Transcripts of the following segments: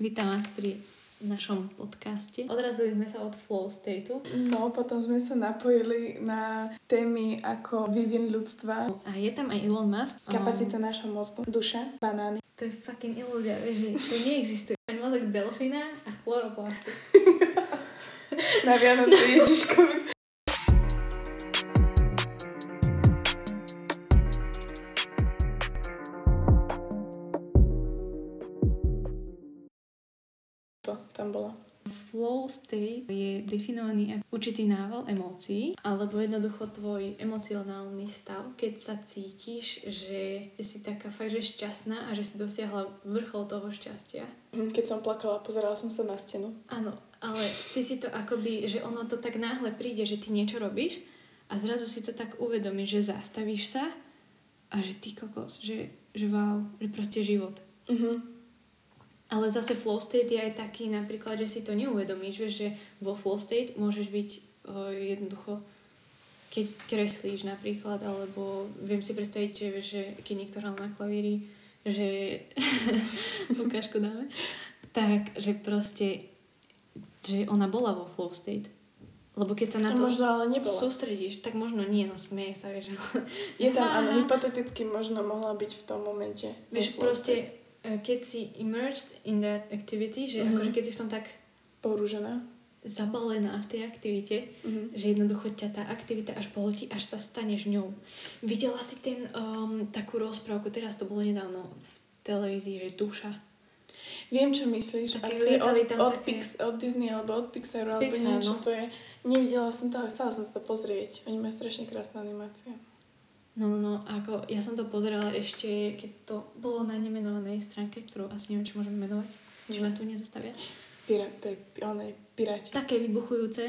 Vítam vás pri našom podcaste. Odrazili sme sa od flow stateu. No, potom sme sa napojili na témy ako vývin ľudstva. A je tam aj Elon Musk. Kapacita um, nášho mozgu, duša, banány. To je fucking ilúzia, vieš, že to neexistuje. Mozog delfína a chloroplastu. na Vianoce Ježiškovi. State je definovaný ako určitý nával emócií, alebo jednoducho tvoj emocionálny stav, keď sa cítiš, že si taká fakt, že šťastná a že si dosiahla vrchol toho šťastia. Hm, keď som plakala, pozerala som sa na stenu. Áno, ale ty si to akoby, že ono to tak náhle príde, že ty niečo robíš a zrazu si to tak uvedomíš, že zastavíš sa a že ty kokos, že, že wow, že proste život. Uh-huh. Ale zase flow state je aj taký napríklad, že si to neuvedomíš, vieš, že vo flow state môžeš byť uh, jednoducho, keď kreslíš napríklad, alebo viem si predstaviť, že, že keď niekto hral na klavíri, že ukážku dáme, tak, že proste, že ona bola vo flow state. Lebo keď sa na to, to možno ale nebola. sústredíš, tak možno nie, no smieje sa, vieš. Je tam, áno, hypoteticky možno mohla byť v tom momente. Vieš, proste, state keď si immersed in that activity, že mm-hmm. akože keď si v tom tak porúžená zabalená v tej aktivite, mm-hmm. že jednoducho ťa tá aktivita až pohltí, až sa staneš ňou. Videla si ten, um, takú rozprávku, teraz to bolo nedávno v televízii, že duša. Viem, čo myslíš. Také je od, od, také... Pix, od Disney alebo od Pixaru alebo Pixar, niečo no. to je. Nevidela som to, ale chcela som sa to pozrieť. Oni majú strašne krásne animácie. No, no, no, ako ja som to pozerala ešte, keď to bolo na nemenovanej stránke, ktorú asi neviem, či môžem menovať. Či ma tu nezastavia. Pirát, to je, one, piráti. Také vybuchujúce.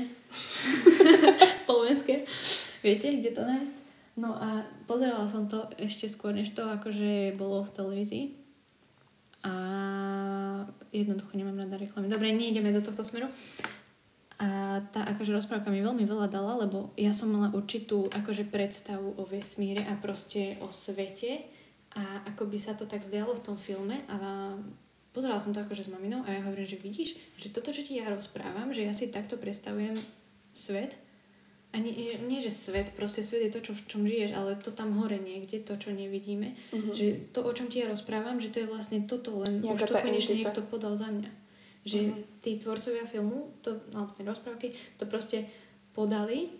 Slovenské. Viete, kde to nájsť? No a pozerala som to ešte skôr, než to akože bolo v televízii. A jednoducho nemám rada reklamy. Dobre, nejdeme do tohto smeru. A tá akože rozprávka mi veľmi veľa dala, lebo ja som mala určitú akože predstavu o vesmíre a proste o svete a ako by sa to tak zdalo v tom filme a pozerala som to akože s maminou a ja hovorím, že vidíš, že toto, čo ti ja rozprávam, že ja si takto predstavujem svet a nie, nie, že svet, proste svet je to, čo, v čom žiješ, ale to tam hore niekde, to, čo nevidíme, uh-huh. že to, o čom ti ja rozprávam, že to je vlastne toto, len Nejaká už to konečne niekto podal za mňa. Že uh-huh. tí tvorcovia filmu, to, alebo tie rozprávky, to proste podali.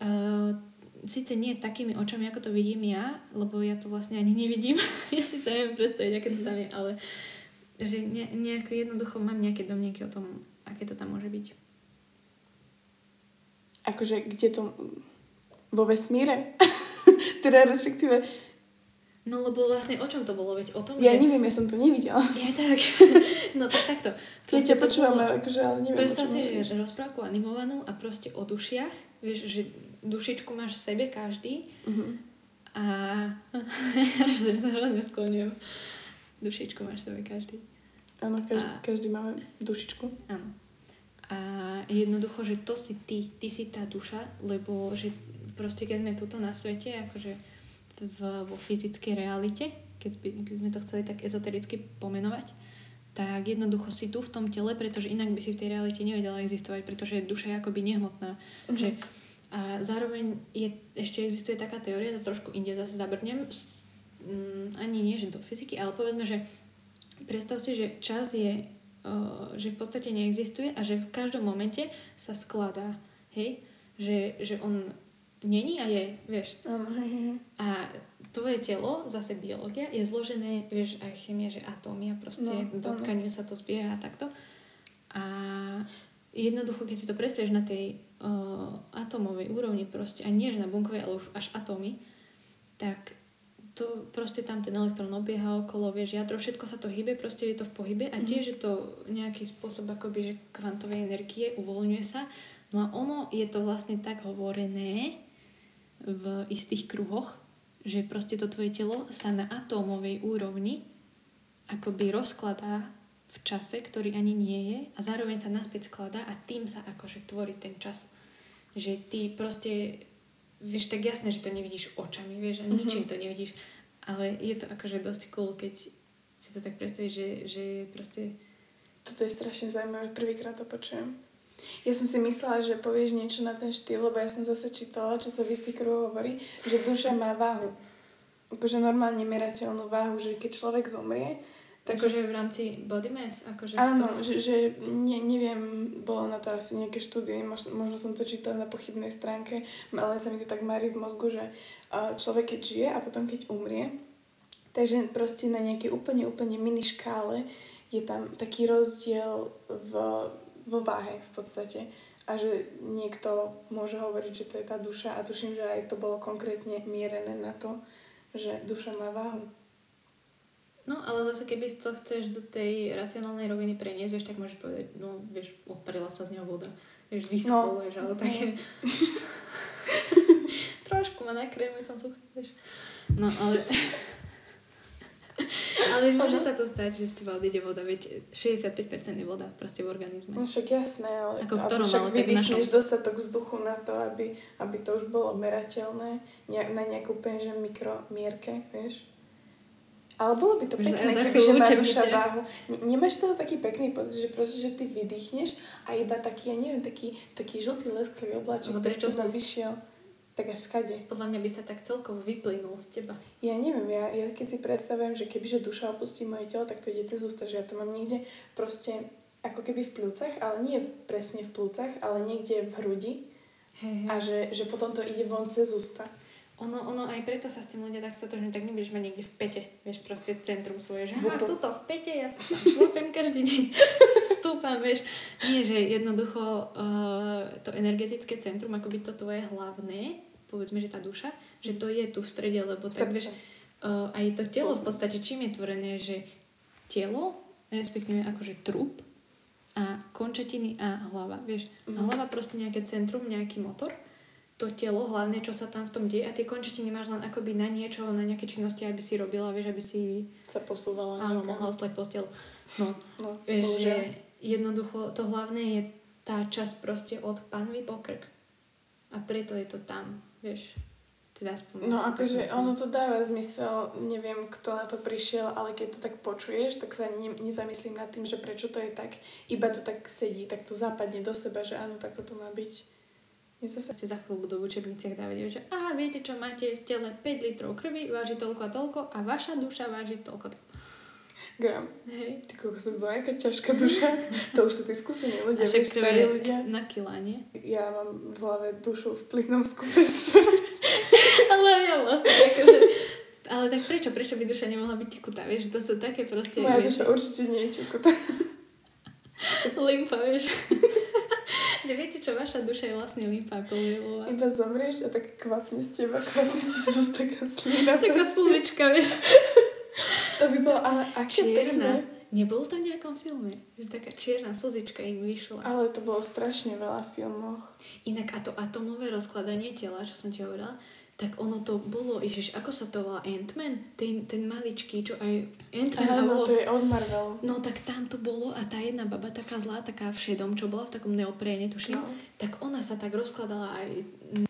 Uh, Sice nie takými očami, ako to vidím ja, lebo ja to vlastne ani nevidím. ja si to neviem predstaviť, aké to tam je, ale že ne, nejako jednoducho mám nejaké domnienky o tom, aké to tam môže byť. Akože kde to... Vo vesmíre? teda respektíve No lebo vlastne o čom to bolo? Veď o tom, Ja že... neviem, ja som to nevidela. Ja tak. no tak takto. Proste ja počúvam, bolo... akože, ale neviem. Predstav si, že rozprávku animovanú a proste o dušiach. Vieš, že dušičku máš v sebe každý. Uh-huh. A... hrozne. Dušičku máš v sebe každý. Áno, každý, a... každý máme dušičku. Áno. A jednoducho, že to si ty, ty si tá duša, lebo že proste keď sme tuto na svete, akože v, vo fyzickej realite, keď by, keď sme to chceli tak ezotericky pomenovať, tak jednoducho si tu v tom tele, pretože inak by si v tej realite nevedela existovať, pretože duša je akoby nehmotná. Uh-huh. Že, a zároveň je, ešte existuje taká teória, to trošku inde zase zabrnem, s, mm, ani nie, že do fyziky, ale povedzme, že predstav si, že čas je, o, že v podstate neexistuje a že v každom momente sa skladá. Hej? Že, že on není a je, vieš. A tvoje telo, zase biológia, je zložené, vieš, aj chemia, že atómy a proste no, do tkaní sa to zbieha a takto. A jednoducho, keď si to predstavíš na tej uh, atómovej úrovni proste, a nie že na bunkovej, ale už až atómy, tak to proste tam ten elektrón obieha okolo, vieš, jadro, všetko sa to hýbe, proste je to v pohybe a tiež mm-hmm. je to nejaký spôsob akoby, že kvantovej energie uvoľňuje sa. No a ono je to vlastne tak hovorené, v istých kruhoch, že proste to tvoje telo sa na atómovej úrovni akoby rozkladá v čase, ktorý ani nie je a zároveň sa naspäť skladá a tým sa akože tvorí ten čas. Že ty proste, vieš, tak jasné, že to nevidíš očami, vieš, a mm-hmm. ničím to nevidíš, ale je to akože dosť cool, keď si to tak predstavíš, že, že proste Toto je strašne zaujímavé, prvýkrát to počujem. Ja som si myslela, že povieš niečo na ten štýl, lebo ja som zase čítala, čo sa v istých hovorí, že duša má váhu. Akože normálne merateľnú váhu, že keď človek zomrie, Takže akože v rámci body mass? Akože áno, že, že ne, neviem, bolo na to asi nejaké štúdie, možno, možno som to čítala na pochybnej stránke, ale sa mi to tak marí v mozgu, že človek keď žije a potom keď umrie, takže proste na nejakej úplne, úplne mini škále je tam taký rozdiel v, vo váhe v podstate a že niekto môže hovoriť, že to je tá duša a tuším, že aj to bolo konkrétne mierené na to, že duša má váhu. No, ale zase keby to chceš do tej racionálnej roviny preniesť, vieš, tak môžeš povedať, no, vieš, odparila sa z neho voda. Vieš, vyschol, no. ale také... Trošku ma nakrémuje som sa, vieš. No, ale... ale môže sa to stať, že z teba odíde voda, veď 65% je voda proste v organizme. No však jasné, ale Ako ktorom, však ale vydýchneš našom... dostatok vzduchu na to, aby, aby to už bolo merateľné na nejakú úplne, že mikromierke, vieš. Ale bolo by to pekné, keby že má duša váhu. Nemáš toho taký pekný pocit, že proste, že ty vydýchneš a iba taký, ja neviem, taký, taký žltý lesklý obláček, no, toho vyšiel. Tak až skade. Podľa mňa by sa tak celkovo vyplynul z teba. Ja neviem, ja, ja keď si predstavujem, že kebyže duša opustí moje telo, tak to ide cez ústa, že ja to mám niekde proste ako keby v plúcach, ale nie presne v plúcach, ale niekde v hrudi. Hey. A že, že potom to ide von cez ústa. Ono, ono aj preto sa s tým ľudia tak stotožňujú, tak nebudeš mať niekde v pete, vieš, proste centrum svoje, že aha, tuto v pete, ja sa tam šlopem každý deň, stúpam, vieš. Nie, že jednoducho uh, to energetické centrum, akoby to tvoje hlavné, povedzme, že tá duša, že to je tu v strede, lebo tak, vieš, uh, aj to telo v podstate, čím je tvorené, že telo, respektíve akože trup a končetiny a hlava, vieš. Mm. Hlava proste nejaké centrum, nejaký motor to telo hlavne, čo sa tam v tom deje a tie končetiny máš len akoby na niečo, na nejaké činnosti, aby si robila, vieš, aby si sa posúvala. Áno, mohla ostať postel. No, no vieš, že jednoducho to hlavné je tá časť proste od panvy po krk. A preto je to tam, vieš. Teda aspoň no akože ono to dáva zmysel, neviem kto na to prišiel, ale keď to tak počuješ, tak sa ne, nezamyslím nad tým, že prečo to je tak, iba to tak sedí, tak to zapadne do seba, že áno, tak to má byť. Dnes sa za chvíľu budú v učebniciach dávať, že a viete čo, máte v tele 5 litrov krvi, váži toľko a toľko a vaša duša váži toľko. Gram. Hej. Ty koľko som bola, aká ťažká duša. to už sú tí skúsení ľudia, vieš, starí ľudia. Na kila, nie? Ja mám v hlave dušu v plynom skupenstve. ale ja vlastne, akože... Ale tak prečo? Prečo by duša nemohla byť tekutá? Vieš, to sú také proste... Moja duša určite nie je tekutá. Limpa, vieš. že viete čo, vaša duša je vlastne limpa polievová. Iba zomrieš a tak kvapne z teba, kvapne ti zo taká slina. Taká slzička, vieš. To by bolo, ale aké pekné. Nebolo to v nejakom filme, že taká čierna slzička im vyšla. Ale to bolo strašne veľa filmoch. Inak a to atomové rozkladanie tela, čo som ti hovorila, tak ono to bolo, ježiš, ako sa to volá, Ant-Man? Ten, ten maličký, čo aj Ant-Man Áno, to je od Marvelu. No tak tam to bolo a tá jedna baba taká zlá, taká v šedom, čo bola v takom neopréne, tuším, no. tak ona sa tak rozkladala aj...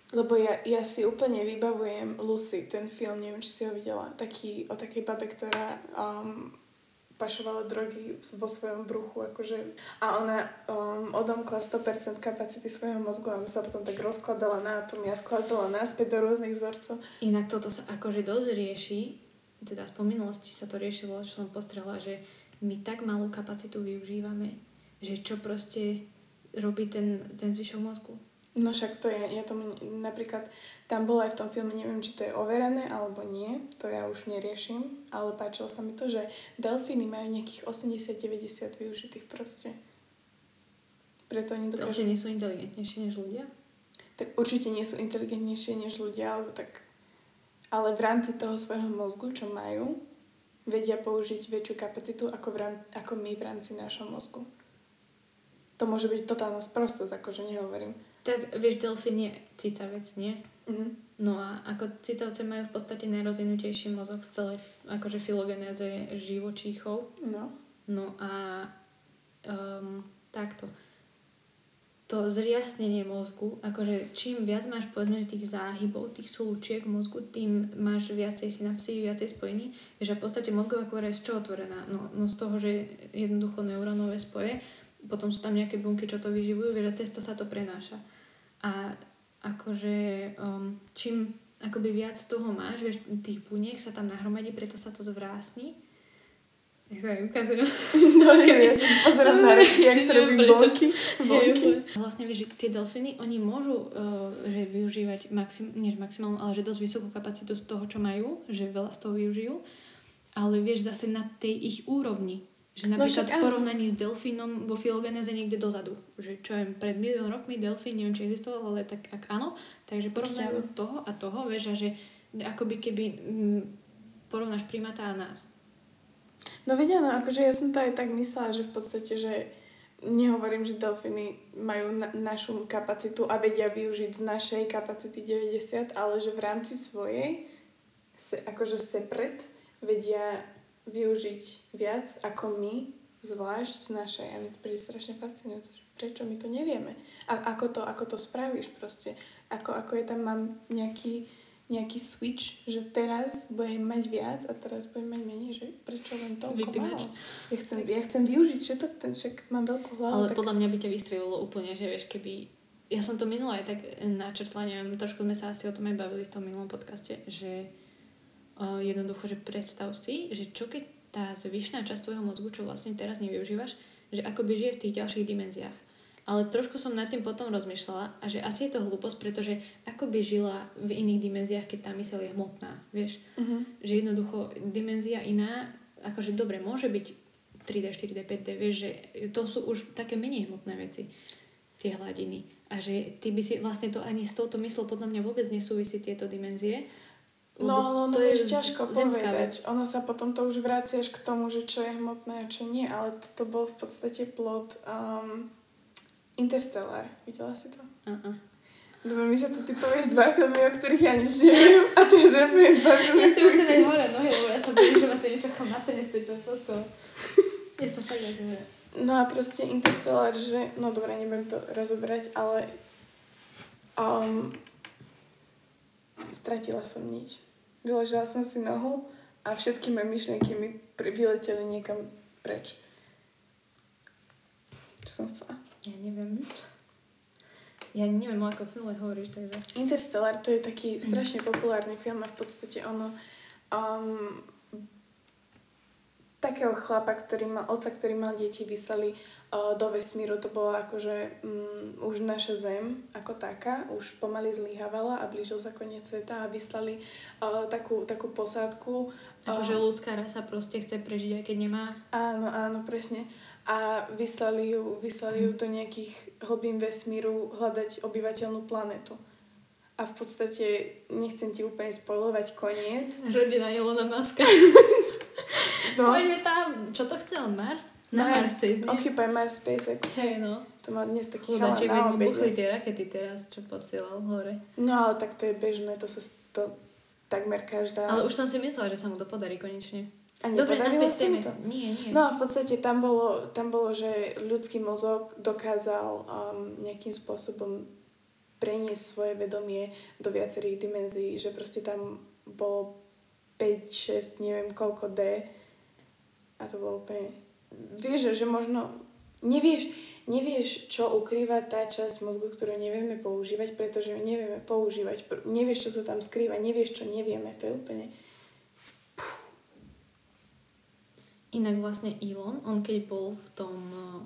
Lebo ja, ja si úplne vybavujem Lucy, ten film, neviem, či si ho videla, taký, o takej babe, ktorá um, pašovala drogy vo svojom bruchu, akože, a ona um, odomkla 100% kapacity svojho mozgu a sa potom tak rozkladala na atomy a skladala náspäť do rôznych vzorcov. Inak toto sa akože dosť rieši, teda z minulosti sa to riešilo, čo som postrela, že my tak malú kapacitu využívame, že čo proste robí ten, ten zvyšok mozgu. No však to je, ja tomu napríklad tam bolo aj v tom filme, neviem, či to je overené alebo nie, to ja už neriešim, ale páčilo sa mi to, že delfíny majú nejakých 80-90 využitých proste. Preto oni dokážu... Delfíny sú inteligentnejšie než ľudia? Tak určite nie sú inteligentnejšie než ľudia, alebo tak... Ale v rámci toho svojho mozgu, čo majú, vedia použiť väčšiu kapacitu ako, v rám... ako my v rámci nášho mozgu. To môže byť totálna sprostosť, akože nehovorím. Tak vieš, delfín je cicavec, nie? Mm-hmm. No a ako cicavce majú v podstate najrozvinutejší mozog z celej akože filogenéze živočíchov. No. No a um, takto. to zriasnenie mozgu, akože čím viac máš povedzme, že tých záhybov, tých slučiek v mozgu, tým máš viacej synapsí, viacej spojení. Vieš, a v podstate mozgová kôra je z čoho tvorená? No, no z toho, že jednoducho neurónové spoje, potom sú tam nejaké bunky, čo to vyživujú, vieš, a cez to sa to prenáša. A akože um, čím akoby viac toho máš, vieš, tých buniek sa tam nahromadí, preto sa to zvrásni nech sa mi ukazujú. No, ja sa pozerám na ruky, jak to robí bonky. Vlastne vieš, že tie delfíny, oni môžu uh, že využívať maxim, nie maximálnu, ale že dosť vysokú kapacitu z toho, čo majú, že veľa z toho využijú. Ale vieš, zase na tej ich úrovni. Že no napríklad no, v porovnaní s delfínom vo filogenéze niekde dozadu. Že čo je pred milión rokmi delfín, neviem, či existoval, ale tak ak áno. Takže porovnajú toho a toho, vieš, a že akoby keby m, mm, porovnáš primata a nás No vedia, no akože ja som to aj tak myslela, že v podstate, že nehovorím, že delfíny majú na, našu kapacitu a vedia využiť z našej kapacity 90, ale že v rámci svojej se, akože separate vedia využiť viac ako my, zvlášť z našej. A mi to príde strašne fascinujúce, prečo my to nevieme. A ako to, ako to spravíš proste. Ako, ako je tam, mám nejaký nejaký switch, že teraz budem mať viac a teraz budem mať menej, že prečo len to málo. Ja chcem, ja chcem využiť všetko, ten, však mám veľkú hlavu. Ale tak... podľa mňa by ťa vystrelilo úplne, že vieš, keby... Ja som to minula aj tak načrtla, neviem, trošku sme sa asi o tom aj bavili v tom minulom podcaste, že jednoducho, že predstav si, že čo keď tá zvyšná časť tvojho mozgu, čo vlastne teraz nevyužívaš, že akoby žije v tých ďalších dimenziách ale trošku som nad tým potom rozmýšľala a že asi je to hlúposť, pretože ako by žila v iných dimenziách, keď tá myseľ je hmotná, vieš? Uh-huh. Že jednoducho dimenzia iná, akože dobre, môže byť 3D, 4D, 5D, vieš, že to sú už také menej hmotné veci, tie hladiny. A že ty by si vlastne to ani s touto myslou podľa mňa vôbec nesúvisí tieto dimenzie. No, no, to je ťažko povedať. Ono sa potom to už vraciaš k tomu, že čo je hmotné a čo nie, ale toto bol v podstate plot um, Interstellar. Videla si to? Uh-uh. Dobre, my sa tu ty povieš dva filmy, o ktorých ja nič neviem a teraz ja poviem dva filmy. Ja si musím dať hore nohy, lebo ja sa bojím, že ma to niečo nestojí to prosto. Ja sa fakt. No a proste Interstellar, že... No dobre, nebudem to rozobrať, ale... Um, stratila som nič. Vyložila som si nohu a všetky moje myšlienky mi vyleteli niekam preč. Čo som chcela? Ja neviem. Ja neviem, ako filme hovoríš, takže... Interstellar to je taký strašne populárny film a v podstate ono... Um, takého chlapa, ktorý mal, oca, ktorý mal deti, vyslali uh, do vesmíru. To bolo akože um, už naša zem ako taká, už pomaly zlyhávala a blížil sa koniec sveta a vyslali uh, takú, takú posádku. Akože uh, ľudská rasa proste chce prežiť, aj keď nemá... Áno, áno, presne a vyslali ju, vyslali ju do nejakých hlbín vesmíru hľadať obyvateľnú planetu. A v podstate, nechcem ti úplne spoilovať koniec. Rodina Ilona Maska. no. Poďme tam. Čo to chcel? Mars? Na Mars, Mars nie? Occupy Mars SpaceX. Hej, no. To má dnes taký chalán na obede. tie rakety teraz, čo posielal hore. No ale tak to je bežné, to sa to takmer každá... Ale už som si myslela, že sa mu to podarí konečne. A Dobre, naspäť téme. To. Nie, nie. No a v podstate tam bolo, tam bolo že ľudský mozog dokázal um, nejakým spôsobom preniesť svoje vedomie do viacerých dimenzií, že proste tam bolo 5, 6, neviem koľko D a to bolo úplne... Vieš, že možno nevieš, nevieš, čo ukrýva tá časť mozgu, ktorú nevieme používať, pretože ju nevieme používať. Nevieš, čo sa tam skrýva, nevieš, čo nevieme. To je úplne Inak vlastne Elon, on keď bol v tom, eh,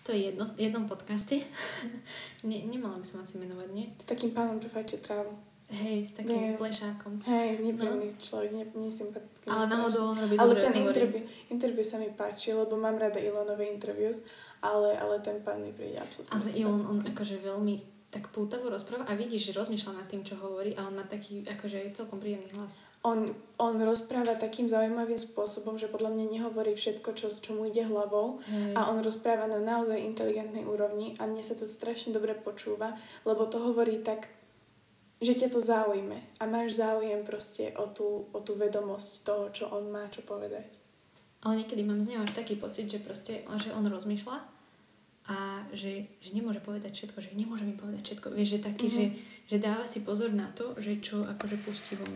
to je jedno, v jednom podcaste, ne, nemala by som asi menovať, nie? S takým pánom, čo fajče trávu. Hej, s takým nie. plešákom. Hej, nepríjemný no. človek, ne, nesympatický. Ale náhodou on robí Ale ten interview, interview sa mi páči, lebo mám rada Elonové interviews, ale, ale ten pán mi príde absolútne Ale Elon, on akože veľmi tak pútavo rozpráva a vidíš, že rozmýšľa nad tým, čo hovorí a on má taký akože celkom príjemný hlas on, on rozpráva takým zaujímavým spôsobom, že podľa mňa nehovorí všetko, čo, čo mu ide hlavou hmm. a on rozpráva na naozaj inteligentnej úrovni a mne sa to strašne dobre počúva, lebo to hovorí tak, že ťa to zaujme a máš záujem proste o tú, o tú vedomosť toho, čo on má čo povedať. Ale niekedy mám z neho až taký pocit, že proste, že on rozmýšľa a že, že nemôže povedať všetko, že nemôže mi povedať všetko. Vieš, že taký, Mhm. mm-hmm. že, že dáva si pozor na to, že čo akože pustí von.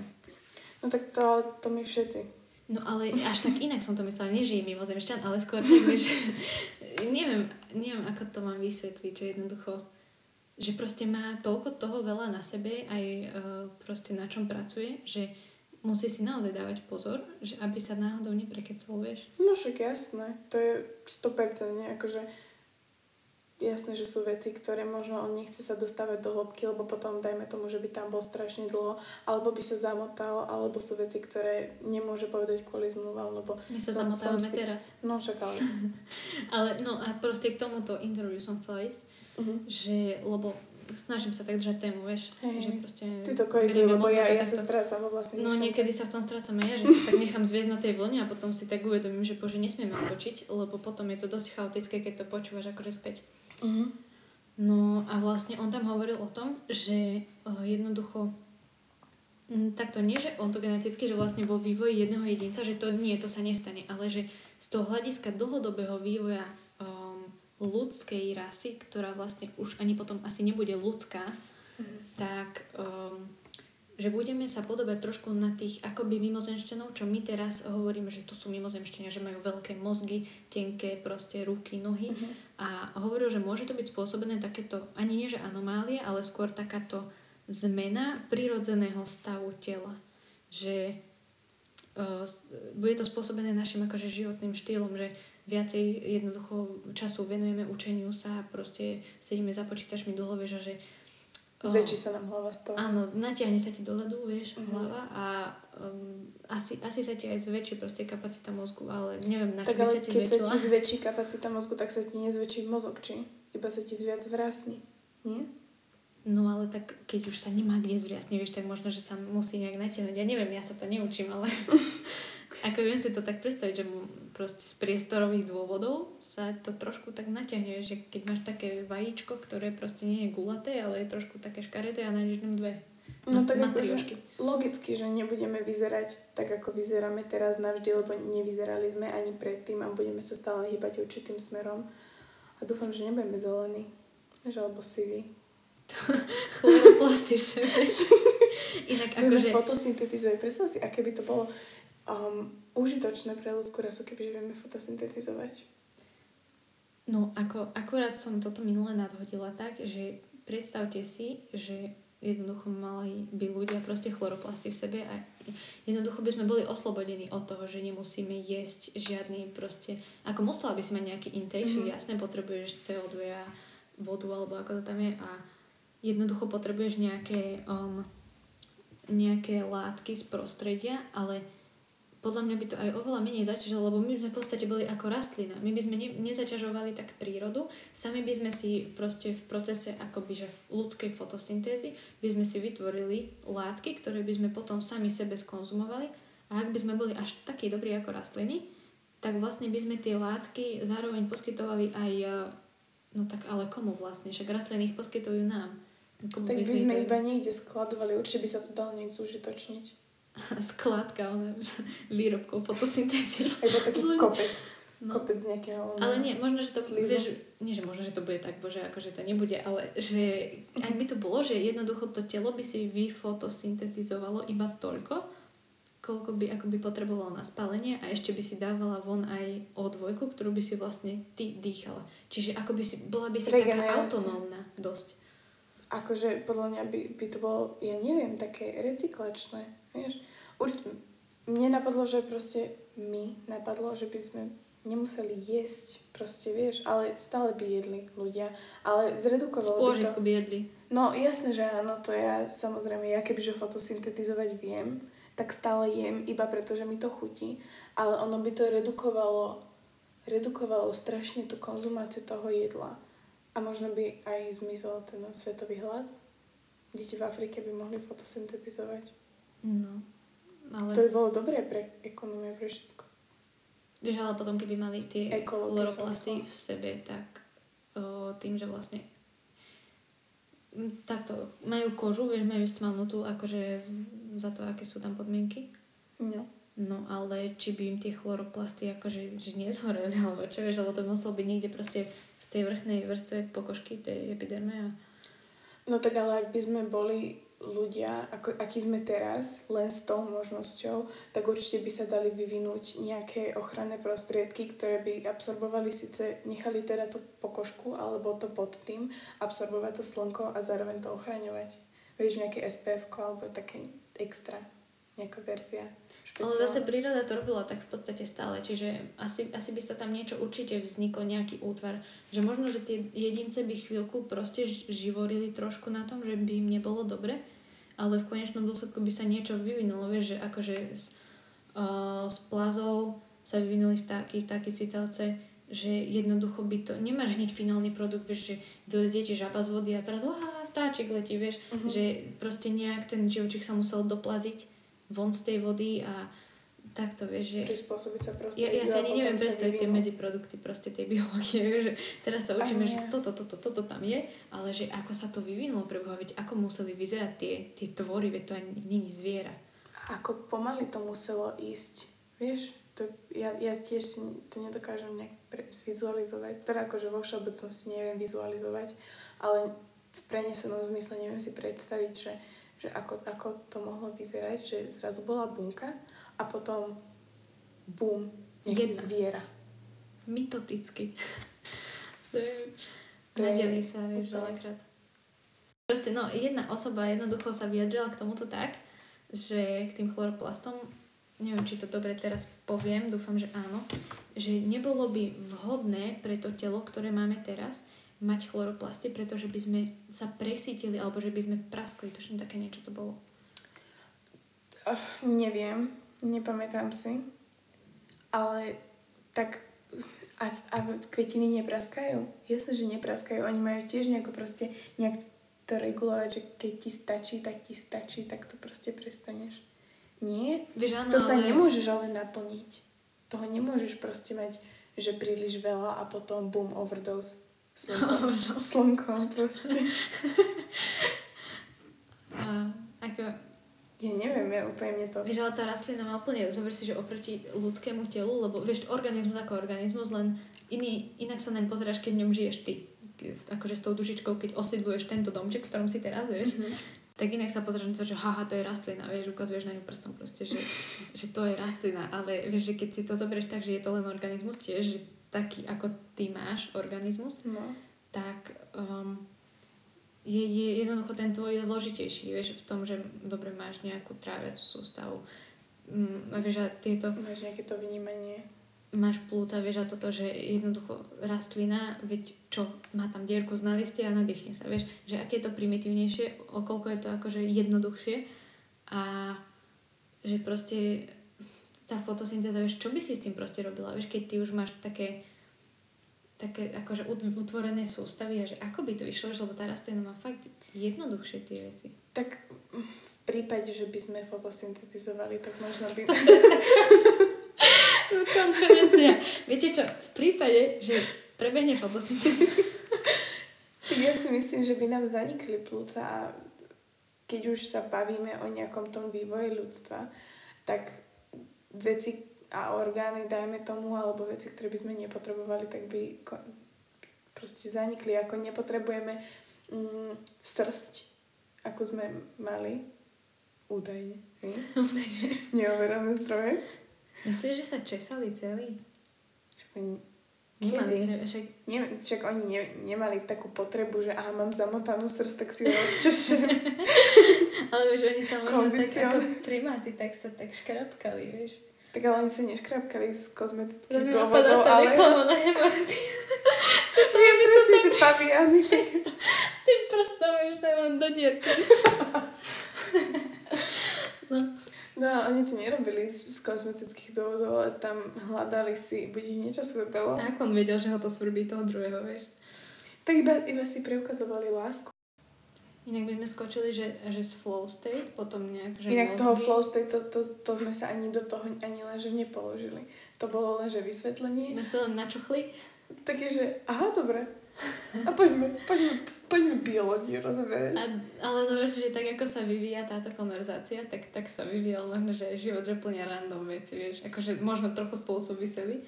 No tak to, to my všetci. No ale až tak inak som to myslela, nie že je mimozemšťan, ale skôr tak, vieš, neviem, neviem, ako to mám vysvetliť, že jednoducho, že proste má toľko toho veľa na sebe, aj uh, proste na čom pracuje, že musí si naozaj dávať pozor, že aby sa náhodou neprekecol, vieš. No však jasné, to je 100%, nie? akože jasné, že sú veci, ktoré možno on nechce sa dostávať do hĺbky, lebo potom dajme tomu, že by tam bol strašne dlho, alebo by sa zamotal, alebo sú veci, ktoré nemôže povedať kvôli zmluvám, lebo My sa som- som zamotávame si- teraz. No však ale. Ale no a proste k tomuto interview som chcela ísť, Mhm. že, lebo snažím sa tak držať tému, vieš, Hej, že proste... Ty to koriguj, lebo ja, ja sa strácam vo vlastných No niekedy sa v tom strácam aj ja, že sa tak nechám zviezť na tej vlne a potom si tak uvedomím, že bože, nesmieme odbočiť, lebo potom je to dosť chaotické, keď to počúvaš akože späť. Mhm. No a vlastne on tam hovoril o tom, že uh, jednoducho mm, takto nie, že on to geneticky, že vlastne vo vývoji jedného jedinca, že to nie, to sa nestane, ale že z toho hľadiska dlhodobého vývoja ľudskej rasy, ktorá vlastne už ani potom asi nebude ľudská, Mhm. tak um, že budeme sa podobať trošku na tých akoby mimozemšťanov, čo my teraz hovoríme, že to sú mimozemšťania, že majú veľké mozgy, tenké proste ruky, nohy. Mhm. A hovoril, že môže to byť spôsobené takéto, ani nie že anomálie, ale skôr takáto zmena prirodzeného stavu tela. Že uh, bude to spôsobené našim akože životným štýlom, že viacej jednoducho času venujeme učeniu sa, proste sedíme za počítačmi dlho, vieš, a že Zväčší sa nám hlava z toho. Áno, natiahne sa ti dozadu, vieš, Mhm. hlava a um, asi, asi sa ti aj zväčší proste kapacita mozgu, ale neviem, na čo Tak by ale sa ti keď sa zväčšila. ti zväčší kapacita mozgu, tak sa ti nezväčší mozog, či? Iba sa ti zviac vrásni. Nie? No ale tak keď už sa nemá kde zvriasne, vieš, tak možno, že sa musí nejak natiahnuť. Ja neviem, ja sa to neučím, ale ako viem si to tak predstaviť, že mu proste z priestorových dôvodov sa to trošku tak natiahne, že keď máš také vajíčko, ktoré proste nie je gulaté, ale je trošku také škaredé a nájdeš tam dve No tak akože logicky, že nebudeme vyzerať tak, ako vyzeráme teraz navždy, lebo nevyzerali sme ani predtým a budeme sa stále hýbať určitým smerom. A dúfam, že nebudeme zelení. Že alebo siví. Chloroplasty v sebe. Inak akože... fotosyntetizovať. Predstav si, aké by to bolo um, užitočné pre ľudskú rasu, kebyže vieme fotosyntetizovať. No, ako, akurát som toto minule nadhodila tak, že predstavte si, že jednoducho mali by ľudia proste chloroplasty v sebe a jednoducho by sme boli oslobodení od toho, že nemusíme jesť žiadny proste, ako musela by si mať nejaký intake, mm-hmm. Mhm. že jasne potrebuješ CO2 a vodu alebo ako to tam je a jednoducho potrebuješ nejaké um, nejaké látky z prostredia, ale podľa mňa by to aj oveľa menej zaťažilo, lebo my by sme v podstate boli ako rastlina. My by sme ne, nezaťažovali tak prírodu, sami by sme si proste v procese akoby, že v ľudskej fotosyntézy by sme si vytvorili látky, ktoré by sme potom sami sebe skonzumovali a ak by sme boli až takí dobrí ako rastliny, tak vlastne by sme tie látky zároveň poskytovali aj, e, no tak ale komu vlastne, však rastliny ich poskytujú nám. Komu Tak by sme dali? iba niekde skladovali. Určite by sa to dalo niekde zúžitočniť. skladka výrobkov fotosyntézy. Alebo taký kopec. No. Kopec nejakého... Ale nie, možno, že to, Slízu. vieš, nie, že možno, že to bude tak, bože, akože to nebude, ale že ak by to bolo, že jednoducho to telo by si vyfotosyntetizovalo iba toľko, koľko by ako by potrebovalo na spálenie a ešte by si dávala von aj O2, ktorú by si vlastne ty dýchala. Čiže ako by si, bola by si taká autonómna dosť. Akože podľa mňa by, by to bolo, ja neviem, také recyklačné, vieš. Ur... Mne napadlo, že proste my napadlo, že by sme nemuseli jesť, proste vieš, ale stále by jedli ľudia, ale zredukovalo by to. by jedli. No jasné, že áno, to ja samozrejme, ja kebyže fotosyntetizovať viem, tak stále jem, iba preto, že mi to chutí, ale ono by to redukovalo, redukovalo strašne tú konzumáciu toho jedla. A možno by aj zmizol ten svetový hlad. Deti v Afrike by mohli fotosyntetizovať. No. Ale... To by bolo dobré pre ekonomiu, pre všetko. Vieš, ale potom keby mali tie chloroplasty v sebe, tak o, tým, že vlastne takto majú kožu, vieš, majú stmalnutú akože za to, aké sú tam podmienky. No. No ale či by im tie chloroplasty akože že nezhoreli, alebo čo vieš, lebo to muselo byť niekde proste v tej vrchnej vrstve pokožky, tej epiderme. A... No tak ale ak by sme boli ľudia, ako, aký sme teraz, len s tou možnosťou, tak určite by sa dali vyvinúť nejaké ochranné prostriedky, ktoré by absorbovali síce, nechali teda tú pokožku alebo to pod tým, absorbovať to slnko a zároveň to ochraňovať. Vieš, nejaké SPF alebo také extra nejaká verzia. Špeciálna. Ale zase príroda to robila tak v podstate stále, čiže asi, asi by sa tam niečo určite vzniklo, nejaký útvar. Že možno, že tie jedince by chvíľku proste živorili trošku na tom, že by im nebolo dobre, ale v konečnom dôsledku by sa niečo vyvinulo, vieš, že akože z, uh, z plazov sa vyvinuli vtáky, vtáky cicavce, že jednoducho by to, nemáš hneď finálny produkt, vieš, že vylezie ti žaba z vody a teraz oh, vtáčik letí, vieš, uh-huh. že proste nejak ten živočík sa musel doplaziť von z tej vody a takto, vieš, že... Prispôsobiť sa proste. Ja, ja si ani neviem predstaviť tie medziprodukty proste tej biológie, vieš, že teraz sa učíme, že toto, toto, toto tam je, ale že ako sa to vyvinulo pre Boha, veď ako museli vyzerať tie, tie tvory, veď to ani není zviera. Ako pomaly to muselo ísť, vieš, to, ja, ja tiež si to nedokážem nejak pre, zvizualizovať, teda akože vo všeobecnosti neviem vizualizovať, ale v prenesenom zmysle neviem si predstaviť, že že ako, ako to mohlo vyzerať, že zrazu bola bunka a potom bum, nejaký Jedna. zviera. Mytoticky. to je... To Nadeli sa, vieš, veľakrát. Proste, no, jedna osoba jednoducho sa vyjadrila k tomuto tak, že k tým chloroplastom, neviem, či to dobre teraz poviem, dúfam, že áno, že nebolo by vhodné pre to telo, ktoré máme teraz, mať chloroplasty, pretože by sme sa presítili alebo že by sme praskli. Tuším, také niečo to bolo. Uh, neviem, nepamätám si. Ale tak a, a kvetiny nepraskajú? Jasne, že nepraskajú. Oni majú tiež nejako proste nejak to regulovať, že keď ti stačí, tak ti stačí, tak to proste prestaneš. Nie? Vieš, áno, to sa ale... nemôžeš ale naplniť. Toho nemôžeš proste mať, že príliš veľa a potom boom, overdose. Slnkom, slnkom proste. A, ako... Ja neviem, ja úplne mne to... Vieš, ale tá rastlina má úplne, zober si, že oproti ľudskému telu, lebo vieš, organizmus ako organizmus, len iný, inak sa naň pozeráš, keď v ňom žiješ ty. Akože s tou dušičkou, keď osidluješ tento domček, v ktorom si teraz, vieš, mm-hmm. tak inak sa pozeráš na to, že haha, to je rastlina, vieš, ukazuješ na ňu prstom proste, že, že to je rastlina, ale vieš, že keď si to zoberieš tak, že je to len organizmus tiež, že taký, ako ty máš organizmus, no tak um, je, je jednoducho ten tvoj je zložitejší, vieš, v tom, že dobre máš nejakú tráviacu sústavu. Um, vieš, a tieto... Máš nejaké to vnímanie. Máš plúca, vieš, a toto, že jednoducho rastlina, veď čo, má tam dierku na liste a nadýchne sa, vieš, že aké je to primitívnejšie, okolko je to akože jednoduchšie a že proste tá fotosyntéza, vieš, čo by si s tým proste robila, vieš, keď ty už máš také také akože utvorené sústavy a že ako by to išlo, lebo tá rastlina má fakt jednoduchšie tie veci. Tak v prípade, že by sme fotosyntetizovali, tak možno by... Konferencia. Viete čo, v prípade, že prebehne fotosyntéza... ja si myslím, že by nám zanikli plúca a keď už sa bavíme o nejakom tom vývoji ľudstva, tak veci, a orgány, dajme tomu, alebo veci, ktoré by sme nepotrebovali, tak by proste zanikli. Ako nepotrebujeme mm, srst, ako sme mali, údajne. Neoverené zdroje. Myslíš, že sa česali celý? Kedy? však... Nie, čak oni ne, nemali takú potrebu, že aha, mám zamotanú srst, tak si ho rozčešem. Ale vieš, oni sa možno tak ako primáty, tak sa tak škrapkali, vieš. Tak ale oni sa neškrapkali z kozmetických dôvodov, ale... reklama na hemordy. Je presne tie paviany. S tým prstom už tam mám do dierky. no. No oni to nerobili z, z kozmetických dôvodov, ale tam hľadali si, buď ich niečo svrbelo. A ako on vedel, že ho to svrbí toho druhého, vieš? Tak iba, iba si preukazovali lásku. Inak by sme skočili, že, že z flow state, potom nejak, že Inak mozgy. toho flow state, to, to, to sme sa ani do toho ani len, že nepoložili. To bolo len, že vysvetlenie. My sa len načuchli. Takže, že aha, dobre. A poďme, poďme, poďme biológiu rozoberať. A, ale dobre si, že tak ako sa vyvíja táto konverzácia, tak, tak sa vyvíjal len, že život, že plne random veci, vieš. Akože možno trochu spolu súviseli.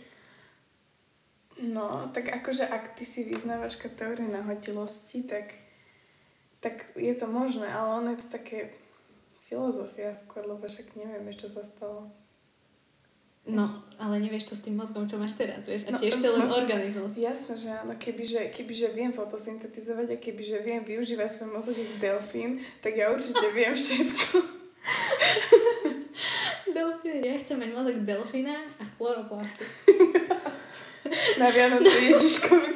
No, tak akože ak ty si vyznávačka teórie nahodilosti, tak, tak je to možné, ale ono je to také filozofia skôr, lebo však neviem, čo sa stalo. No, ale nevieš to s tým mozgom, čo máš teraz, vieš? A no, tiež no, len organizmus. Jasné, že áno. Kebyže, kebyže viem fotosyntetizovať a kebyže viem využívať svoj mozog ako delfín, tak ja určite viem všetko. delfín. Ja chcem mať mozog delfína a chloroplasty. Na Vianoce Ježiškovi.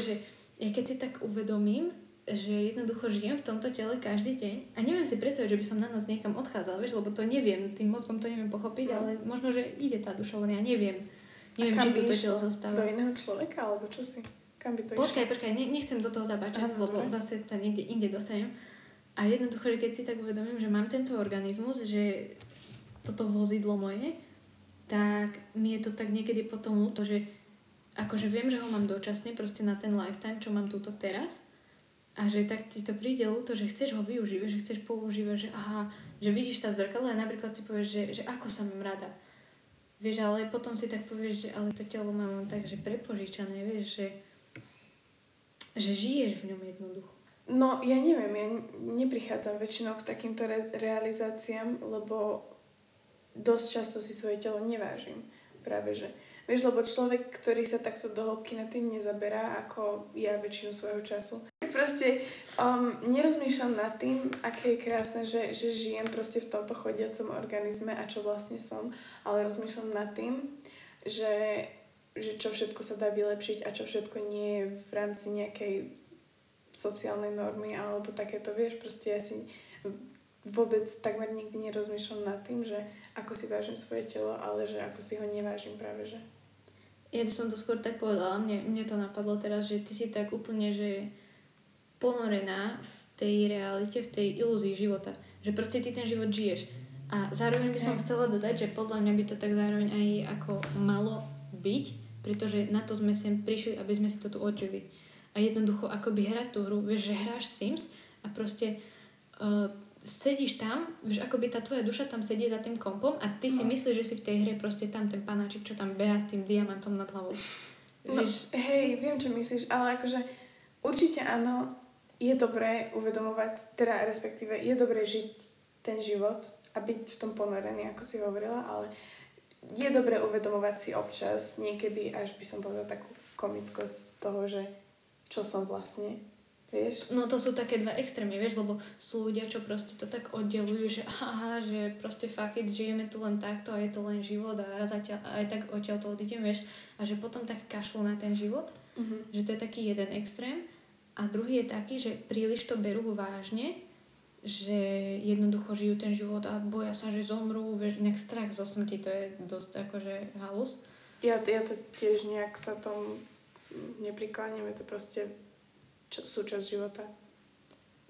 Že ja keď si tak uvedomím, že jednoducho žijem v tomto tele každý deň a neviem si predstaviť, že by som na noc niekam odchádzala, vieš, lebo to neviem, tým mozgom to neviem pochopiť, no. ale možno, že ide tá duša von, ja neviem. Neviem, či toto telo zostáva. Do iného človeka, alebo čo si? Kam by to Počkaj, išlo? počkaj, ne, nechcem do toho zabáčať, Aha, lebo ne. zase to niekde inde dostanem. A jednoducho, že keď si tak uvedomím, že mám tento organizmus, že toto vozidlo moje, tak mi je to tak niekedy potom ľúto, že akože viem, že ho mám dočasne proste na ten lifetime, čo mám túto teraz, a že tak ti to príde ľúto, že chceš ho využívať, že chceš používať, že aha, že vidíš sa v zrkadle a napríklad si povieš, že, že ako sa mám rada. Vieš, ale potom si tak povieš, že ale to telo mám len tak, že prepožičané, vieš, že, že žiješ v ňom jednoducho. No, ja neviem, ja neprichádzam väčšinou k takýmto re- realizáciám, lebo dosť často si svoje telo nevážim. Práve, že Vieš, lebo človek, ktorý sa takto do hĺbky nad tým nezaberá, ako ja väčšinu svojho času. Proste um, nerozmýšľam nad tým, aké je krásne, že, že žijem proste v tomto chodiacom organizme a čo vlastne som, ale rozmýšľam nad tým, že, že čo všetko sa dá vylepšiť a čo všetko nie je v rámci nejakej sociálnej normy alebo takéto, vieš, proste ja si vôbec takmer nikdy nerozmýšľam nad tým, že ako si vážim svoje telo, ale že ako si ho nevážim práve, že. Ja by som to skôr tak povedala, mne, mne to napadlo teraz, že ty si tak úplne, že ponorená v tej realite, v tej ilúzii života. Že proste ty ten život žiješ. A zároveň by som chcela dodať, že podľa mňa by to tak zároveň aj ako malo byť, pretože na to sme sem prišli, aby sme si to tu odžili. A jednoducho akoby hrať tú hru, vieš, že hráš Sims a proste uh, sedíš tam, vieš, ako by tá tvoja duša tam sedí za tým kompom a ty si no. myslíš, že si v tej hre proste tam ten panáčik, čo tam beha s tým diamantom nad hlavou. No, vieš? hej, viem, čo myslíš, ale akože určite áno, je dobré uvedomovať, teda respektíve je dobré žiť ten život a byť v tom ponorený, ako si hovorila, ale je dobré uvedomovať si občas, niekedy až by som povedala takú komickosť z toho, že čo som vlastne Vieš? No to sú také dva extrémy, vieš, lebo sú ľudia, čo proste to tak oddelujú, že aha, že proste fakt, žijeme tu len takto a je to len život a raz aj tak odtiaľ to odídem, vieš, a že potom tak kašľú na ten život, uh-huh. že to je taký jeden extrém a druhý je taký, že príliš to berú vážne, že jednoducho žijú ten život a boja sa, že zomrú, vieš, inak strach zo smrti, to je dosť akože halus. Ja, ja to tiež nejak sa tom neprikláňam, je to proste čo, súčasť života.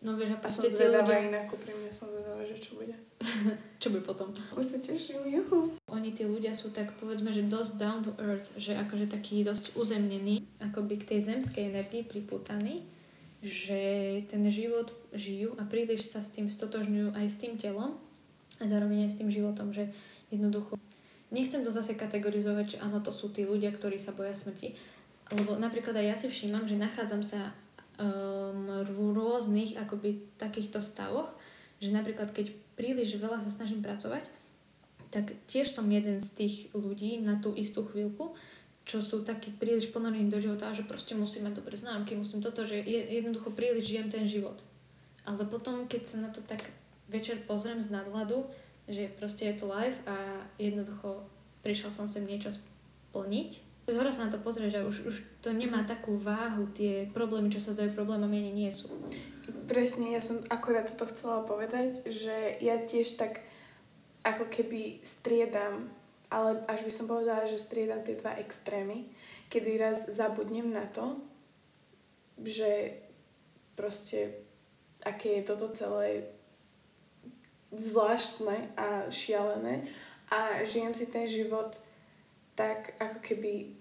No vieš, a, a som zvedavá ľudia... inak, úprimne som zvedavá, že čo bude. čo bude potom? Už sa teším, juhu. Oni tí ľudia sú tak, povedzme, že dosť down to earth, že akože taký dosť uzemnený, akoby k tej zemskej energii priputaný, že ten život žijú a príliš sa s tým stotožňujú aj s tým telom a zároveň aj s tým životom, že jednoducho nechcem to zase kategorizovať, že áno, to sú tí ľudia, ktorí sa boja smrti, lebo napríklad aj ja si všímam, že nachádzam sa um, v rôznych akoby takýchto stavoch, že napríklad keď príliš veľa sa snažím pracovať, tak tiež som jeden z tých ľudí na tú istú chvíľku, čo sú takí príliš ponorení do života a že proste musím mať dobré známky, musím toto, že je, jednoducho príliš žijem ten život. Ale potom, keď sa na to tak večer pozriem z nadhľadu, že proste je to live a jednoducho prišiel som sem niečo splniť, Zhora sa na to pozrieš že už, už to nemá takú váhu, tie problémy, čo sa zdajú problémami, ani nie sú. Presne, ja som akorát toto chcela povedať, že ja tiež tak ako keby striedam, ale až by som povedala, že striedam tie dva extrémy, kedy raz zabudnem na to, že proste aké je toto celé zvláštne a šialené a žijem si ten život tak ako keby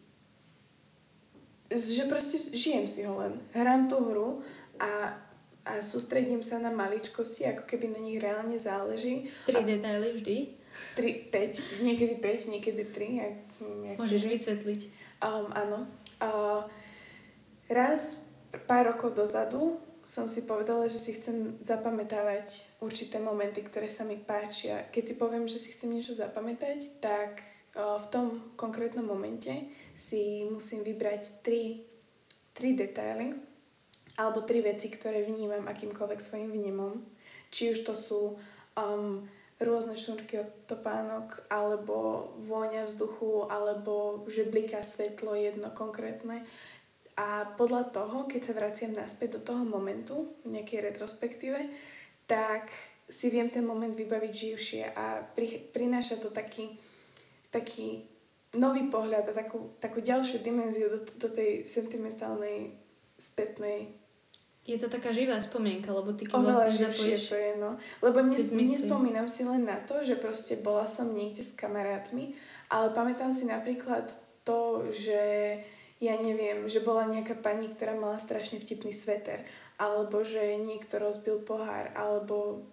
že proste žijem si ho len. Hrám tú hru a, a sústredím sa na maličkosti, ako keby na nich reálne záleží. Tri a, detaily vždy. 3, 5, niekedy 5, niekedy 3. Jak, jak Môžeš kedy. vysvetliť. Um, áno. Uh, raz, pár rokov dozadu, som si povedala, že si chcem zapamätávať určité momenty, ktoré sa mi páčia. Keď si poviem, že si chcem niečo zapamätať, tak uh, v tom konkrétnom momente si musím vybrať tri, tri detaily alebo tri veci, ktoré vnímam akýmkoľvek svojim vnímom. Či už to sú um, rôzne šnúrky od topánok, alebo vôňa vzduchu, alebo že bliká svetlo jedno konkrétne. A podľa toho, keď sa vraciam naspäť do toho momentu, v nejakej retrospektíve, tak si viem ten moment vybaviť živšie a pri, prináša to taký, taký nový pohľad a takú, takú ďalšiu dimenziu do, do tej sentimentálnej, spätnej je to taká živá spomienka, lebo ty keď Oveľa vlastne zapojíš... to je, no. Lebo nes, nespomínam si len na to, že proste bola som niekde s kamarátmi, ale pamätám si napríklad to, že ja neviem, že bola nejaká pani, ktorá mala strašne vtipný sveter, alebo že niekto rozbil pohár, alebo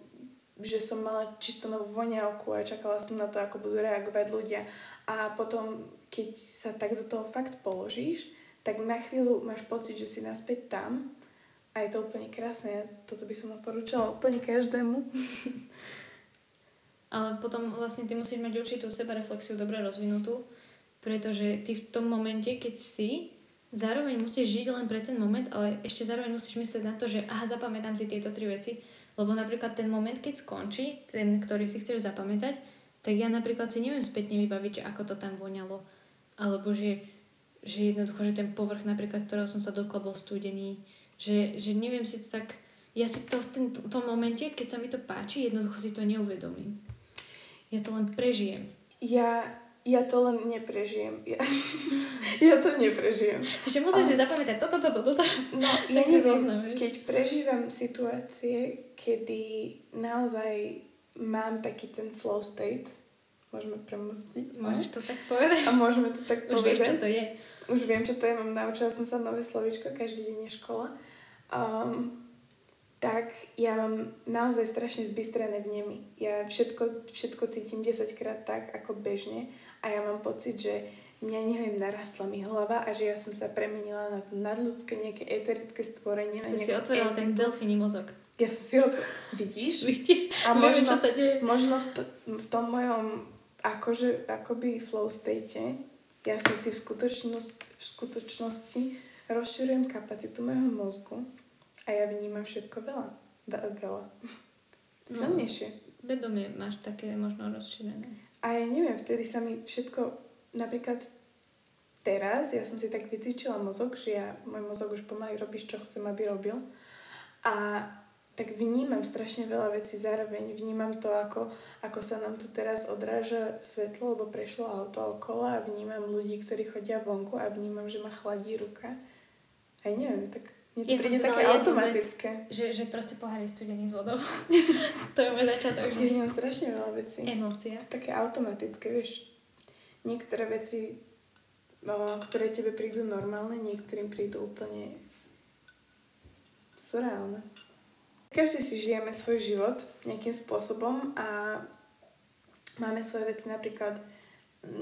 že som mala čisto novú voňavku a čakala som na to, ako budú reagovať ľudia. A potom, keď sa tak do toho fakt položíš, tak na chvíľu máš pocit, že si naspäť tam a je to úplne krásne. Toto by som odporúčala úplne každému. Ale potom vlastne ty musíš mať určitú sebareflexiu dobre rozvinutú, pretože ty v tom momente, keď si, zároveň musíš žiť len pre ten moment, ale ešte zároveň musíš myslieť na to, že aha, zapamätám si tieto tri veci, lebo napríklad ten moment, keď skončí, ten, ktorý si chceš zapamätať, tak ja napríklad si neviem spätne vybaviť, že ako to tam voňalo, alebo že, že jednoducho, že ten povrch napríklad, ktorého som sa dotkla, bol studený, že, že neviem si to tak, ja si to v ten, tom momente, keď sa mi to páči, jednoducho si to neuvedomím. Ja to len prežijem. Ja ja to len neprežijem. Ja, ja to neprežijem. Takže musím si zapamätať toto, toto, toto. No, ja neviem, keď prežívam situácie, kedy naozaj mám taký ten flow state, môžeme premostiť. Môžeš to tak povedať. A môžeme to tak Už povedať. Už čo to je. Už viem, čo to je. Mám, naučila som sa nové slovičko, každý deň je škola. Um, tak ja mám naozaj strašne zbystrené vnemy. Ja všetko, všetko cítim 10 krát tak, ako bežne a ja mám pocit, že mňa, neviem, narastla mi hlava a že ja som sa premenila na to nadľudské nejaké eterické stvorenie. Si si otvorila ten delfíny mozog. Ja som si otvorila. Vidíš? Vidíš? A možno, čo sa deje. možno v, to, v tom mojom akože, akoby flow state ja som si v, v skutočnosti rozširujem kapacitu mojho mozgu a ja vnímam všetko veľa. Veľa. No, Silnejšie. Vedomie máš také možno rozšírené. A ja neviem, vtedy sa mi všetko, napríklad teraz, ja som si tak vycvičila mozog, že ja, môj mozog už pomaly robíš, čo chcem, aby robil. A tak vnímam strašne veľa vecí zároveň. Vnímam to, ako, ako sa nám tu teraz odráža svetlo, lebo prešlo auto okolo a vnímam ľudí, ktorí chodia vonku a vnímam, že ma chladí ruka. A neviem, tak mne to ja príde také automatické. Vec, že, že proste pohár je studený s vodou. to je môj začiatok. Ja mám strašne veľa vecí. Emócia. To také automatické, vieš. Niektoré veci, ktoré tebe prídu normálne, niektorým prídu úplne surreálne. Každý si žijeme svoj život nejakým spôsobom a máme svoje veci. Napríklad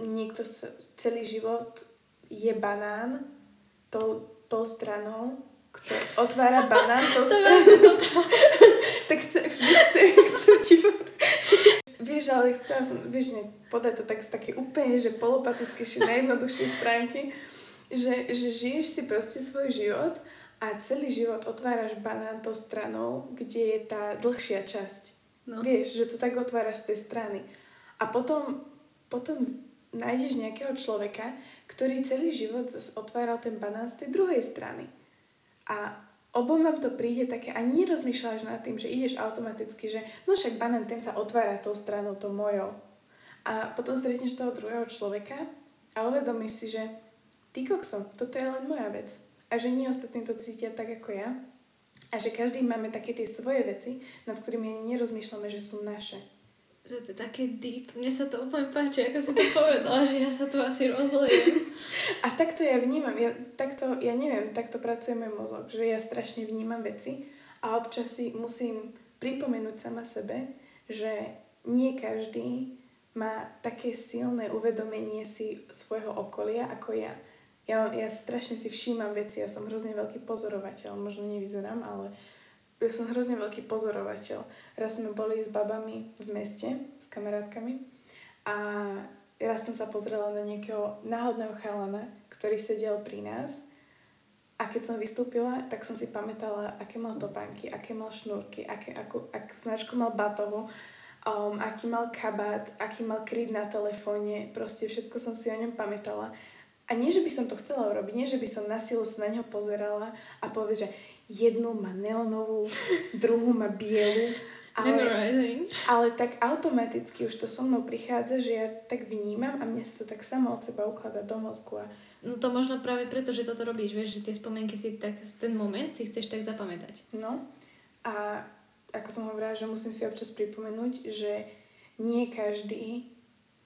niekto sa, celý život je banán tou, tou stranou, kto otvára banán, to tak chcem, chcem, chcem ti Vieš, ale chcela som, vieš, ne, podať to tak z také úplne, že polopatickejšie, najjednoduchšie stránky, že, že žiješ si proste svoj život a celý život otváraš banán tou stranou, kde je tá dlhšia časť. No. Vieš, že to tak otváraš z tej strany. A potom, potom nájdeš nejakého človeka, ktorý celý život otváral ten banán z tej druhej strany. A obom vám to príde také, ani nerozmýšľaš nad tým, že ideš automaticky, že no však banán ten sa otvára tou stranou, to mojou. A potom stretneš toho druhého človeka a uvedomíš si, že ty kokso, toto je len moja vec. A že nie ostatní to cítia tak ako ja. A že každý máme také tie svoje veci, nad ktorými ani nerozmýšľame, že sú naše že to je také deep. Mne sa to úplne páči, ako si to povedala, že ja sa tu asi rozlejem. A takto ja vnímam, ja, takto, ja neviem, takto pracuje môj mozog, že ja strašne vnímam veci a občas si musím pripomenúť sama sebe, že nie každý má také silné uvedomenie si svojho okolia ako ja. Ja, ja strašne si všímam veci, ja som hrozne veľký pozorovateľ, možno nevyzerám, ale ja som hrozne veľký pozorovateľ. Raz sme boli s babami v meste, s kamarátkami a raz som sa pozrela na nejakého náhodného chalana, ktorý sedel pri nás a keď som vystúpila, tak som si pamätala, aké mal topánky, aké mal šnúrky, aké, akú, ak značku mal batohu, um, aký mal kabát, aký mal kryt na telefóne, proste všetko som si o ňom pamätala. A nie, že by som to chcela urobiť, nie, že by som na silu sa na neho pozerala a povedať, že jednu má neonovú, druhú má bielu. Ale, ale tak automaticky už to so mnou prichádza, že ja tak vnímam a mne sa to tak samo od seba ukladá do mozgu. A... No to možno práve preto, že toto robíš, vieš, že tie spomienky si tak, ten moment si chceš tak zapamätať. No a ako som hovorila, že musím si občas pripomenúť, že nie každý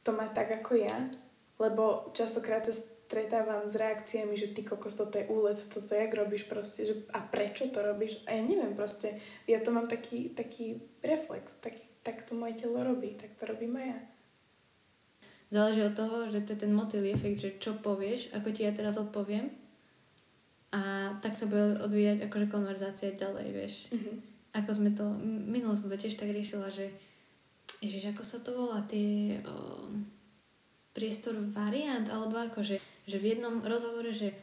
to má tak ako ja, lebo častokrát sa stretávam s reakciami, že ty kokos, toto je úlet, toto jak robíš proste, že a prečo to robíš? A ja neviem proste, ja to mám taký, taký reflex, taký, tak to moje telo robí, tak to robím aj ja. Záleží od toho, že to je ten motýl efekt, že čo povieš, ako ti ja teraz odpoviem a tak sa bude odvíjať akože konverzácia ďalej, vieš. Mm-hmm. Ako sme to, minulo som to tiež tak riešila, že Ježiš, ako sa to volá, tie o, priestor variant, alebo ako, že v jednom rozhovore, že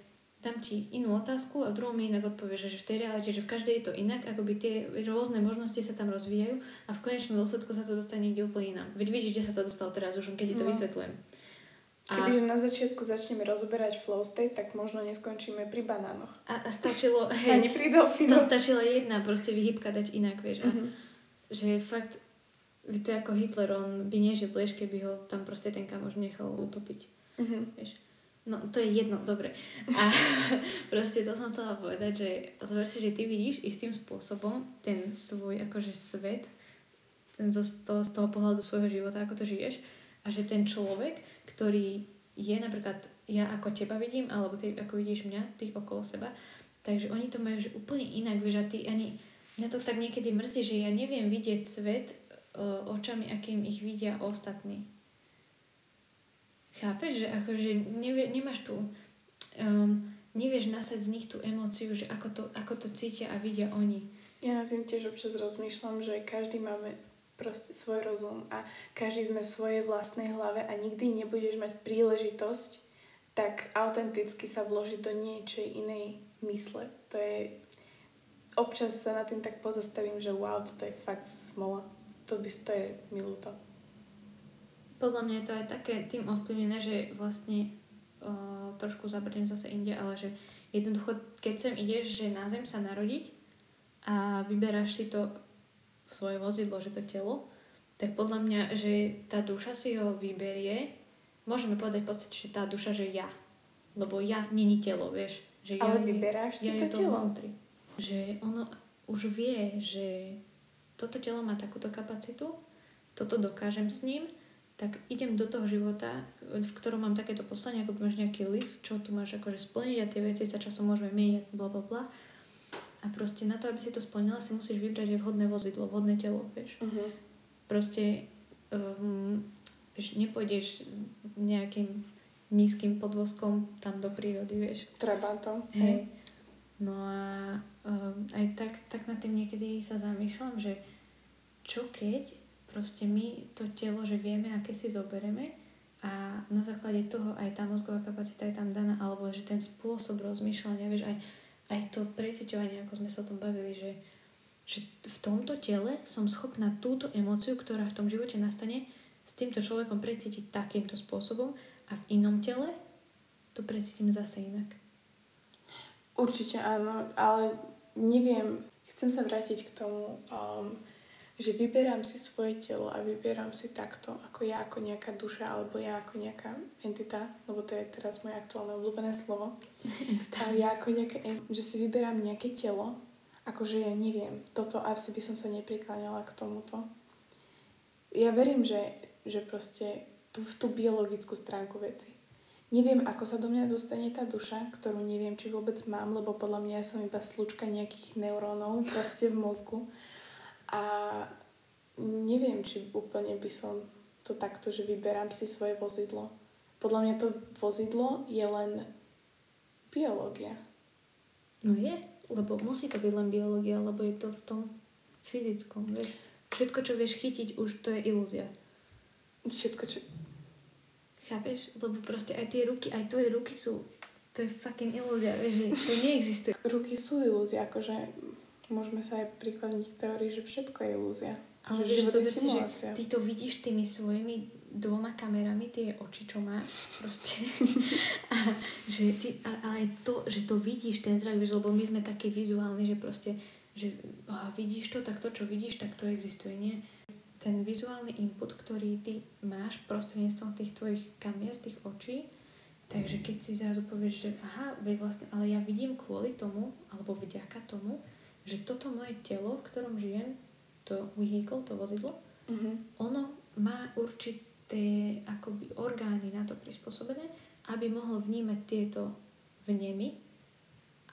dám ti inú otázku a v druhom mi inak odpovieš, že v tej realite, že v každej je to inak, akoby tie rôzne možnosti sa tam rozvíjajú a v konečnom dôsledku sa to dostane niekde úplne inám. Veď vidíš, kde sa to dostalo teraz už, keď ti to no. vysvetľujem. A... Kebyže na začiatku začneme rozoberať flow state, tak možno neskončíme pri banánoch. A, a stačilo... Hej, Ani pri delfínoch. No, stačila jedna proste vyhybka dať inak, vieš. A, mm-hmm. Že fakt, to je ako Hitler, on by nežil, vieš, keby ho tam proste ten kamož nechal utopiť. Mm-hmm. Vieš. No, to je jedno, dobre. A proste to som chcela povedať, že zver si, že ty vidíš istým spôsobom ten svoj akože svet, ten zo, to, z toho pohľadu svojho života, ako to žiješ a že ten človek, ktorý je napríklad ja ako teba vidím, alebo ty ako vidíš mňa, tých okolo seba, takže oni to majú že úplne inak, vieš, a ty ani, mňa to tak niekedy mrzí, že ja neviem vidieť svet uh, očami, akým ich vidia ostatní. Chápeš, že akože nevie, nemáš tu, um, nevieš nasať z nich tú emóciu, že ako to, ako to cítia a vidia oni. Ja na tým tiež občas rozmýšľam, že každý máme proste svoj rozum a každý sme v svojej vlastnej hlave a nikdy nebudeš mať príležitosť tak autenticky sa vložiť do niečej inej mysle. To je... Občas sa na tým tak pozastavím, že wow, toto je fakt smola. To, by, to je milúto podľa mňa je to aj také tým ovplyvnené, že vlastne uh, trošku zabrdím zase inde, ale že jednoducho, keď sem ideš, že na zem sa narodiť a vyberáš si to svoje vozidlo, že to telo, tak podľa mňa, že tá duša si ho vyberie, môžeme povedať v podstate, že tá duša, že ja. Lebo ja není telo, vieš. Že Ale ja, vyberáš ja si to, to telo. Vnútri. Že ono už vie, že toto telo má takúto kapacitu, toto dokážem s ním tak idem do toho života, v ktorom mám takéto poslanie, ako máš nejaký list, čo tu máš akože splniť a tie veci sa časom môžeme meniť, bla bla bla. A proste na to, aby si to splnila, si musíš vybrať aj vhodné vozidlo, vhodné telo, vieš. Uh-huh. Proste um, vieš, nepôjdeš nejakým nízkym podvozkom tam do prírody, vieš. Treba to. Hej. No a um, aj tak, tak na tým niekedy sa zamýšľam, že čo keď proste my to telo, že vieme, aké si zobereme a na základe toho aj tá mozgová kapacita je tam daná, alebo že ten spôsob rozmýšľania, vieš, aj, aj to preciťovanie, ako sme sa o tom bavili, že, že v tomto tele som schopná túto emóciu, ktorá v tom živote nastane, s týmto človekom precítiť takýmto spôsobom a v inom tele to precítim zase inak. Určite áno, ale neviem, chcem sa vrátiť k tomu, um, že vyberám si svoje telo a vyberám si takto, ako ja ako nejaká duša alebo ja ako nejaká entita, lebo to je teraz moje aktuálne obľúbené slovo. a ja ako nejaká, že si vyberám nejaké telo, akože ja neviem, toto asi by som sa neprikláňala k tomuto. Ja verím, že, že proste tú, v tú biologickú stránku veci. Neviem, ako sa do mňa dostane tá duša, ktorú neviem, či vôbec mám, lebo podľa mňa ja som iba slučka nejakých neurónov proste v mozgu a neviem, či úplne by som to takto, že vyberám si svoje vozidlo. Podľa mňa to vozidlo je len biológia. No je, lebo musí to byť len biológia, lebo je to v tom fyzickom, vieš. Všetko, čo vieš chytiť, už to je ilúzia. Všetko, čo... Chápeš? Lebo proste aj tie ruky, aj tvoje ruky sú... To je fucking ilúzia, vieš, že to neexistuje. Ruky sú ilúzia, akože môžeme sa aj prikladniť k teórii, že všetko je ilúzia. Ale Že zober si, že ty to vidíš tými svojimi dvoma kamerami, tie oči, čo máš, proste. a, že ty, a, a aj to, že to vidíš, ten zrak, vieš, lebo my sme takí vizuálni, že proste, že aha, vidíš to, tak to, čo vidíš, tak to existuje, nie? Ten vizuálny input, ktorý ty máš prostredníctvom tých tvojich kamier, tých očí, takže keď si zrazu povieš, že aha, vlastne, ale ja vidím kvôli tomu, alebo vďaka tomu, že toto moje telo, v ktorom žijem, to vehicle, to vozidlo, Mhm. ono má určité akoby orgány na to prispôsobené, aby mohlo vnímať tieto vnemy,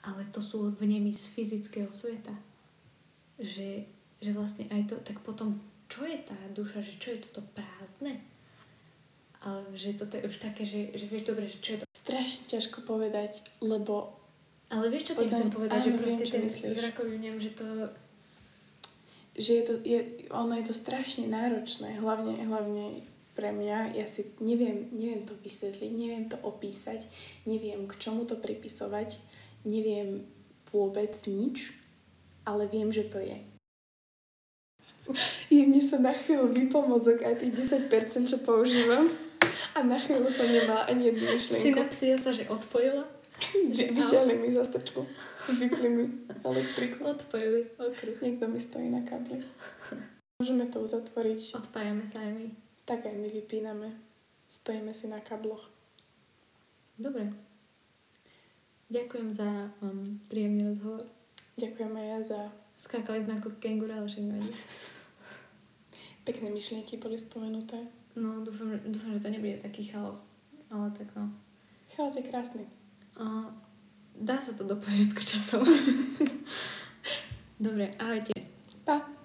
ale to sú vnemy z fyzického sveta. Že, že vlastne aj to, tak potom čo je tá duša, že čo je toto prázdne? Ale že toto je už také, že, že vieš dobre, že čo je to. Strašne ťažko povedať, lebo Ale vieš, čo tým Potom- chcem povedať, áno, že viem, proste čo ten myslíš. zrakový vnem, že to že je to, je, ono je to strašne náročné, hlavne, hlavne pre mňa, ja si neviem, neviem to vysvetliť, neviem to opísať, neviem k čomu to pripisovať, neviem vôbec nič, ale viem, že to je. Jemne sa na chvíľu vypol mozog aj tých 10%, čo používam a na chvíľu som nemala ani jednu myšlienku. synapsia sa, že odpojila. Vyťahli mi zastrčku, vypli mi elektriku. Odpojili okruh. Niekto mi stojí na kabli. Môžeme to uzatvoriť. Odpájame sa aj my. Tak aj my vypíname. Stojíme si na kabloch. Dobre. Ďakujem za um, príjemný rozhovor. Ďakujem aj ja za Skákali sme ako kenguru, ale však nevadí. pekné myšlienky boli spomenuté. No, dúfam, dúfam, že to nebude taký chaos. Ale tak no. Chaos je krásny. А, да, за то да поредка часом. Добре, ајде. Па.